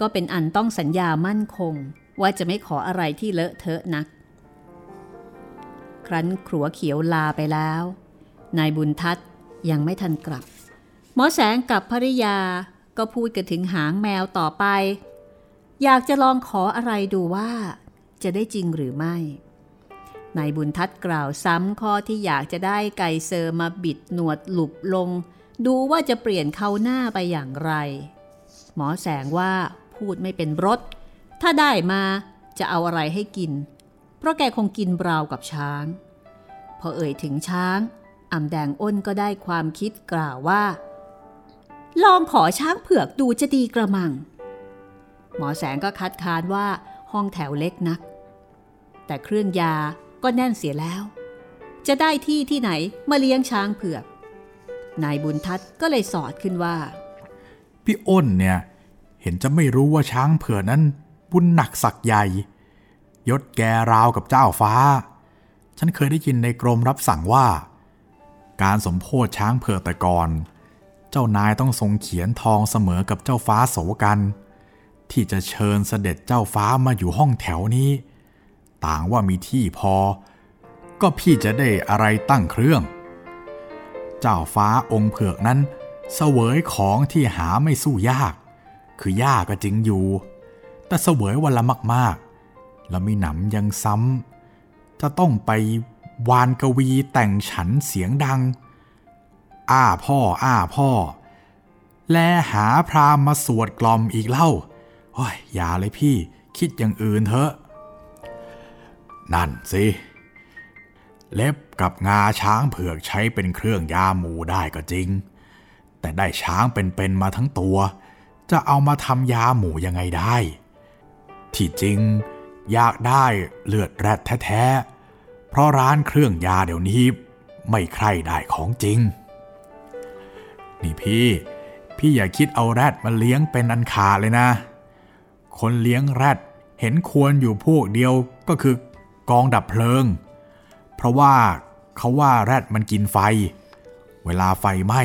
ก็เป็นอันต้องสัญญามั่นคง ว่าจะไม่ขออะไรที่เลอะเทอะนัก ครั้นครัวเขียวลาไปแล้ว นายบุญทัศน์ยังไม่ทันกลับ หมอแสงกับภริยาก็พูดกันถึงหางแมวต่อไป อยากจะลองขออะไรดูว่า จะได้จริงหรือไม่นายบุญทัศน์กล่าวซ้ำข้อที่อยากจะได้ไกเซอร์มาบิดหนวดหลุบลง ดูว่าจะเปลี่ยนเขาหน้าไปอย่างไร หมอแสงว่าพูดไม่เป็นรสถ้าได้มาจะเอาอะไรให้กิน เพราะแกคงกินราวกับช้าง พอเอ่ยถึงช้างอำแดงอ้นก็ได้ความคิดกล่าวว่า ลองขอช้างเผือกดูจะดีกระมัง หมอแสงก็คัดค้านว่าห้องแถวเล็กนัก แต่เครื่องยาก็แน่นเสียแล้ว จะได้ที่ที่ไหนมาเลี้ยงช้างเผือก นายบุญทัศน์ก็เลยสอดขึ้นว่า พี่อ้นเนี่ย เห็นจะไม่รู้ว่าช้างเผือกนั้นบุญหนักสักใหญ่ ยศแกราวกับเจ้าฟ้า ฉันเคยได้ยินในกรมรับสั่งว่า การสมโพธช้างเผือกแต่ก่อน เจ้านายต้องทรงเขียนทองเสมอกับเจ้าฟ้าโสกัน ที่จะเชิญเสด็จเจ้าฟ้ามาอยู่ห้องแถวนี้ ต่างว่ามีที่พอ ก็พี่จะได้อะไรตั้งเครื่อง เจ้าฟ้าองค์เผือกนั้นเสวยของที่หาไม่สู้ยาก คือยากก็จริงอยู่ แต่เสวยวันละมาก แล้วมีหนำยังซ้ำจะต้องไปวานกวีแต่งฉันเสียงดัง อ้าพ่อ อ้าพ่อ แลหาพรามมาสวดกล่อมอีกเล่าโอ้ยอย่าเลยพี่คิดอย่างอื่นเถอะ นั่นสิ เล็บกับงาช้างเผือกใช้เป็นเครื่องยาหมูได้ก็จริง แต่ได้ช้างเป็นๆมาทั้งตัว จะเอามาทำยาหมูยังไงได้ ที่จริง อยากได้เลือดแรดแท้ๆ เพราะร้านเครื่องยาเดี๋ยวนี้ไม่ใครได้ของจริง นี่พี่ พี่อย่าคิดเอาแรดมาเลี้ยงเป็นอันขาดเลยนะ คนเลี้ยงแรดเห็นควรอยู่พวกเดียวก็คือกองดับเพลิง เพราะว่าเขาว่าแรดมันกินไฟ เวลาไฟไหม้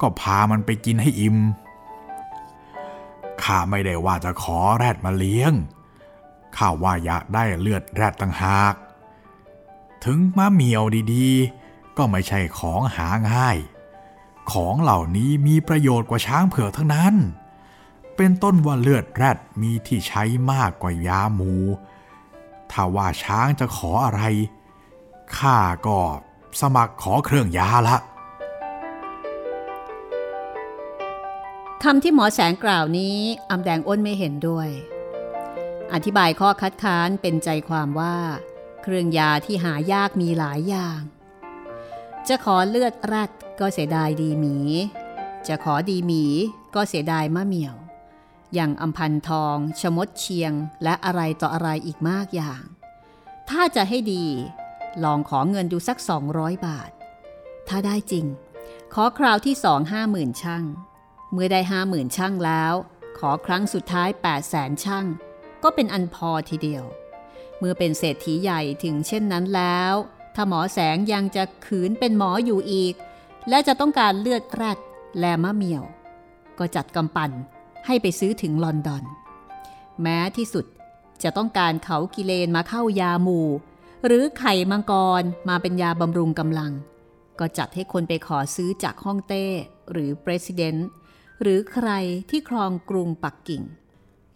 ก็พามันไปกินให้อิ่มข้าไม่ได้ว่าจะขอแรดมาเลี้ยง ข้าว่าอยากได้เลือดแรดต่างหาก ถึงมะเหมียวดีๆ ก็ไม่ใช่ของหาง่าย ของเหล่านี้มีประโยชน์กว่าช้างเผือกทั้งนั้น เป็นต้นว่าเลือดแรดมีที่ใช้มากกว่ายาหมู ถ้าว่าช้างจะขออะไรข้าก็สมัครขอเครื่องยาละคำที่หมอแสงกล่าวนี้อำแดงอ้นไม่เห็นด้วย อธิบายข้อคัดค้านเป็นใจความว่า เครื่องยาที่หายากมีหลายอย่าง จะขอเลือดแรดก็เสียดายดีหมี จะขอดีหมีก็เสียดายมะเหมี่ยว อย่างอัมพันทอง ชมดเชียง และอะไรต่ออะไรอีกมากอย่าง ถ้าจะให้ดี ลองขอเงินดูสัก 200 บาท ถ้าได้จริง ขอคราวที่สองห้าหมื่นช่างเมื่อได้ห้าหมื่นช่างแล้ว ขอครั้งสุดท้าย8 0 0แสนช่าง ก็เป็นอันพอทีเดียว เมื่อเป็นเศรษฐีใหญ่ถึงเช่นนั้นแล้ว ถ้าหมอแสงยังจะขืนเป็นหมออยู่อีก และจะต้องการเลือดแรดและมะเมียว ก็จัดกำปั่นให้ไปซื้อถึงลอนดอน แม้ที่สุดจะต้องการเขากิเลนมาเข้ายาหมู่ หรือไข่มังกรมาเป็นยาบำรุงกำลัง ก็จัดให้คนไปขอซื้อจากฮ่องเต้หรือประธานหรือใครที่ครองกรุงปักกิ่ง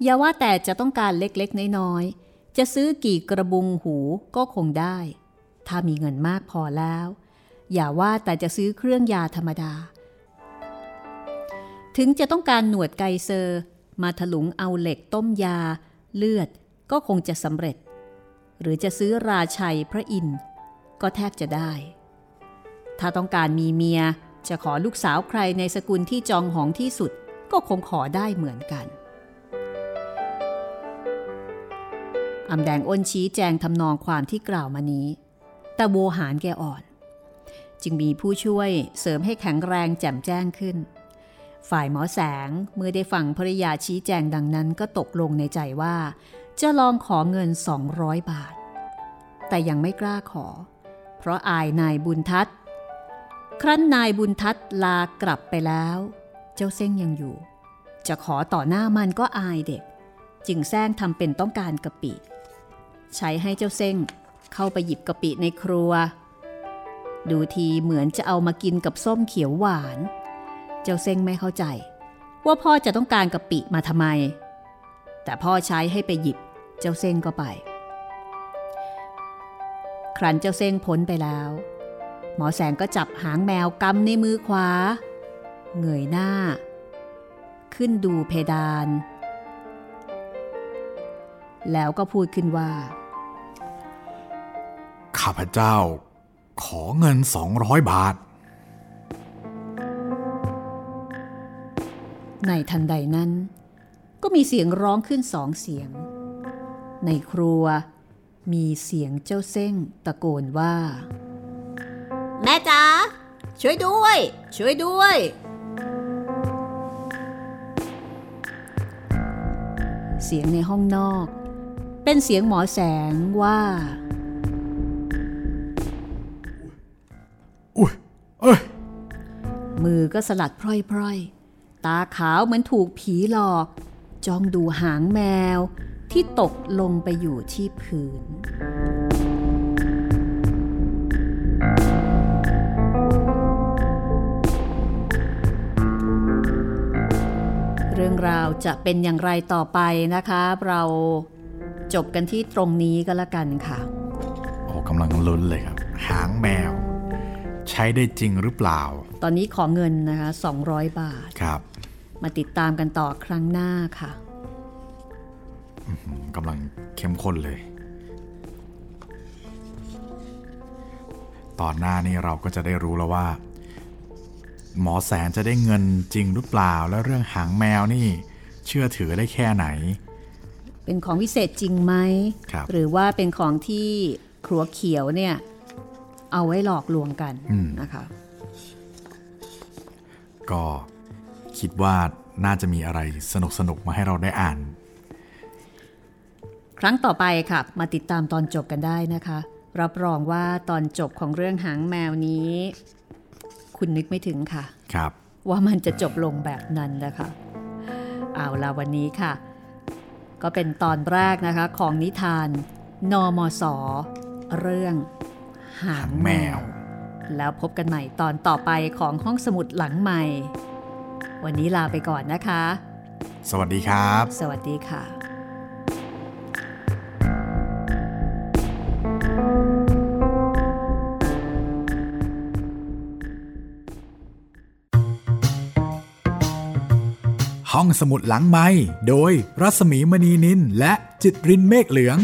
อย่าว่าแต่จะต้องการเล็กๆ น้อยๆ จะซื้อกี่กระบุงหูก็คงได้ ถ้ามีเงินมากพอแล้ว อย่าว่าแต่จะซื้อเครื่องยาธรรมดา ถึงจะต้องการหนวดไกเซอร์ มาถลุงเอาเหล็กต้มยา เลือดก็คงจะสำเร็จ หรือจะซื้อราชัยพระอินทร์ก็แทบจะได้ ถ้าต้องการมีเมียจะขอลูกสาวใครในสกุลที่จองหองที่สุดก็คงขอได้เหมือนกัน อำแดงอ้นชี้แจงทำนองความที่กล่าวมานี้ แต่โวหารแกอ่อน จึงมีผู้ช่วยเสริมให้แข็งแรงแจ่มแจ้งขึ้น ฝ่ายหมอแสงเมื่อได้ฟังภริยาชี้แจงดังนั้นก็ตกลงในใจว่า จะลองขอเงิน 200 บาท แต่ยังไม่กล้าขอ เพราะอายนายบุญทัศน์ ครั้นนายบุญทัศน์ลากลับไปแล้ว เจ้าเส้งยังอยู่ จะขอต่อหน้ามันก็อายเด็ก จึงแซงทำเป็นต้องการกะปิ ใช้ให้เจ้าเส้งเข้าไปหยิบกะปิในครัว ดูทีเหมือนจะเอามากินกับส้มเขียวหวาน เจ้าเส้งไม่เข้าใจ ว่าพ่อจะต้องการกะปิมาทำไม แต่พ่อใช้ให้ไปหยิบเจ้าเส้งก็ไป ครั้นเจ้าเส้งพ้นไปแล้ว หมอแสงก็จับหางแมวกำในมือขวา เงยหน้า ขึ้นดูเพดานแล้วก็พูดขึ้นว่า ข้าพเจ้า ขอเงินสองร้อยบาท ในทันใดนั้น ก็มีเสียงร้องขึ้นสองเสียง ในครัว มีเสียงเจ้าเส้งตะโกนว่า แม่จ๋าช่วยด้วย ช่วยด้วย เสียงในห้องนอก เป็นเสียงหมอแสงว่า มือก็สลัดพร่อยๆ ตาขาวเหมือนถูกผีหลอก จ้องดูหางแมวที่ตกลงไปอยู่ที่พื้นเรื่องราวจะเป็นอย่างไรต่อไปนะคะ เราจบกันที่ตรงนี้ก็แล้วกันค่ะ โอ้กำลังลุ้นเลยครับ หางแมว ใช้ได้จริงหรือเปล่า ตอนนี้ขอเงินนะคะ 200 บาทครับ มาติดตามกันต่อครั้งหน้าค่ะกำลังเข้มข้นเลย ตอนหน้านี้เราก็จะได้รู้แล้วว่า หมอแสนจะได้เงินจริงหรือเปล่า แล้วเรื่องหางแมวนี่ เชื่อถือได้แค่ไหน เป็นของวิเศษจริงไหมหรือว่าเป็นของที่ครัวเขียวเนี่ย เอาไว้หลอกลวงกันนะคะ ก็คิดว่าน่าจะมีอะไรสนุกสนุกมาให้เราได้อ่าน ครั้งต่อไปค่ะ มาติดตามตอนจบกันได้นะคะ รับรองว่าตอนจบของเรื่องหางแมวนี้ คุณนึกไม่ถึงค่ะ ครับ ว่ามันจะจบลงแบบนั้นนะคะเอาละวันนี้ค่ะ ก็เป็นตอนแรกนะคะของนิทาน นมส เรื่อง หางแมว แล้วพบกันใหม่ตอนต่อไปของห้องสมุดหลังใหม่ วันนี้ลาไปก่อนนะคะ สวัสดีครับ สวัสดีค่ะห้องสมุดหลังไม้โดยรัสมีมณีนินและจิตรินเมฆเหลือง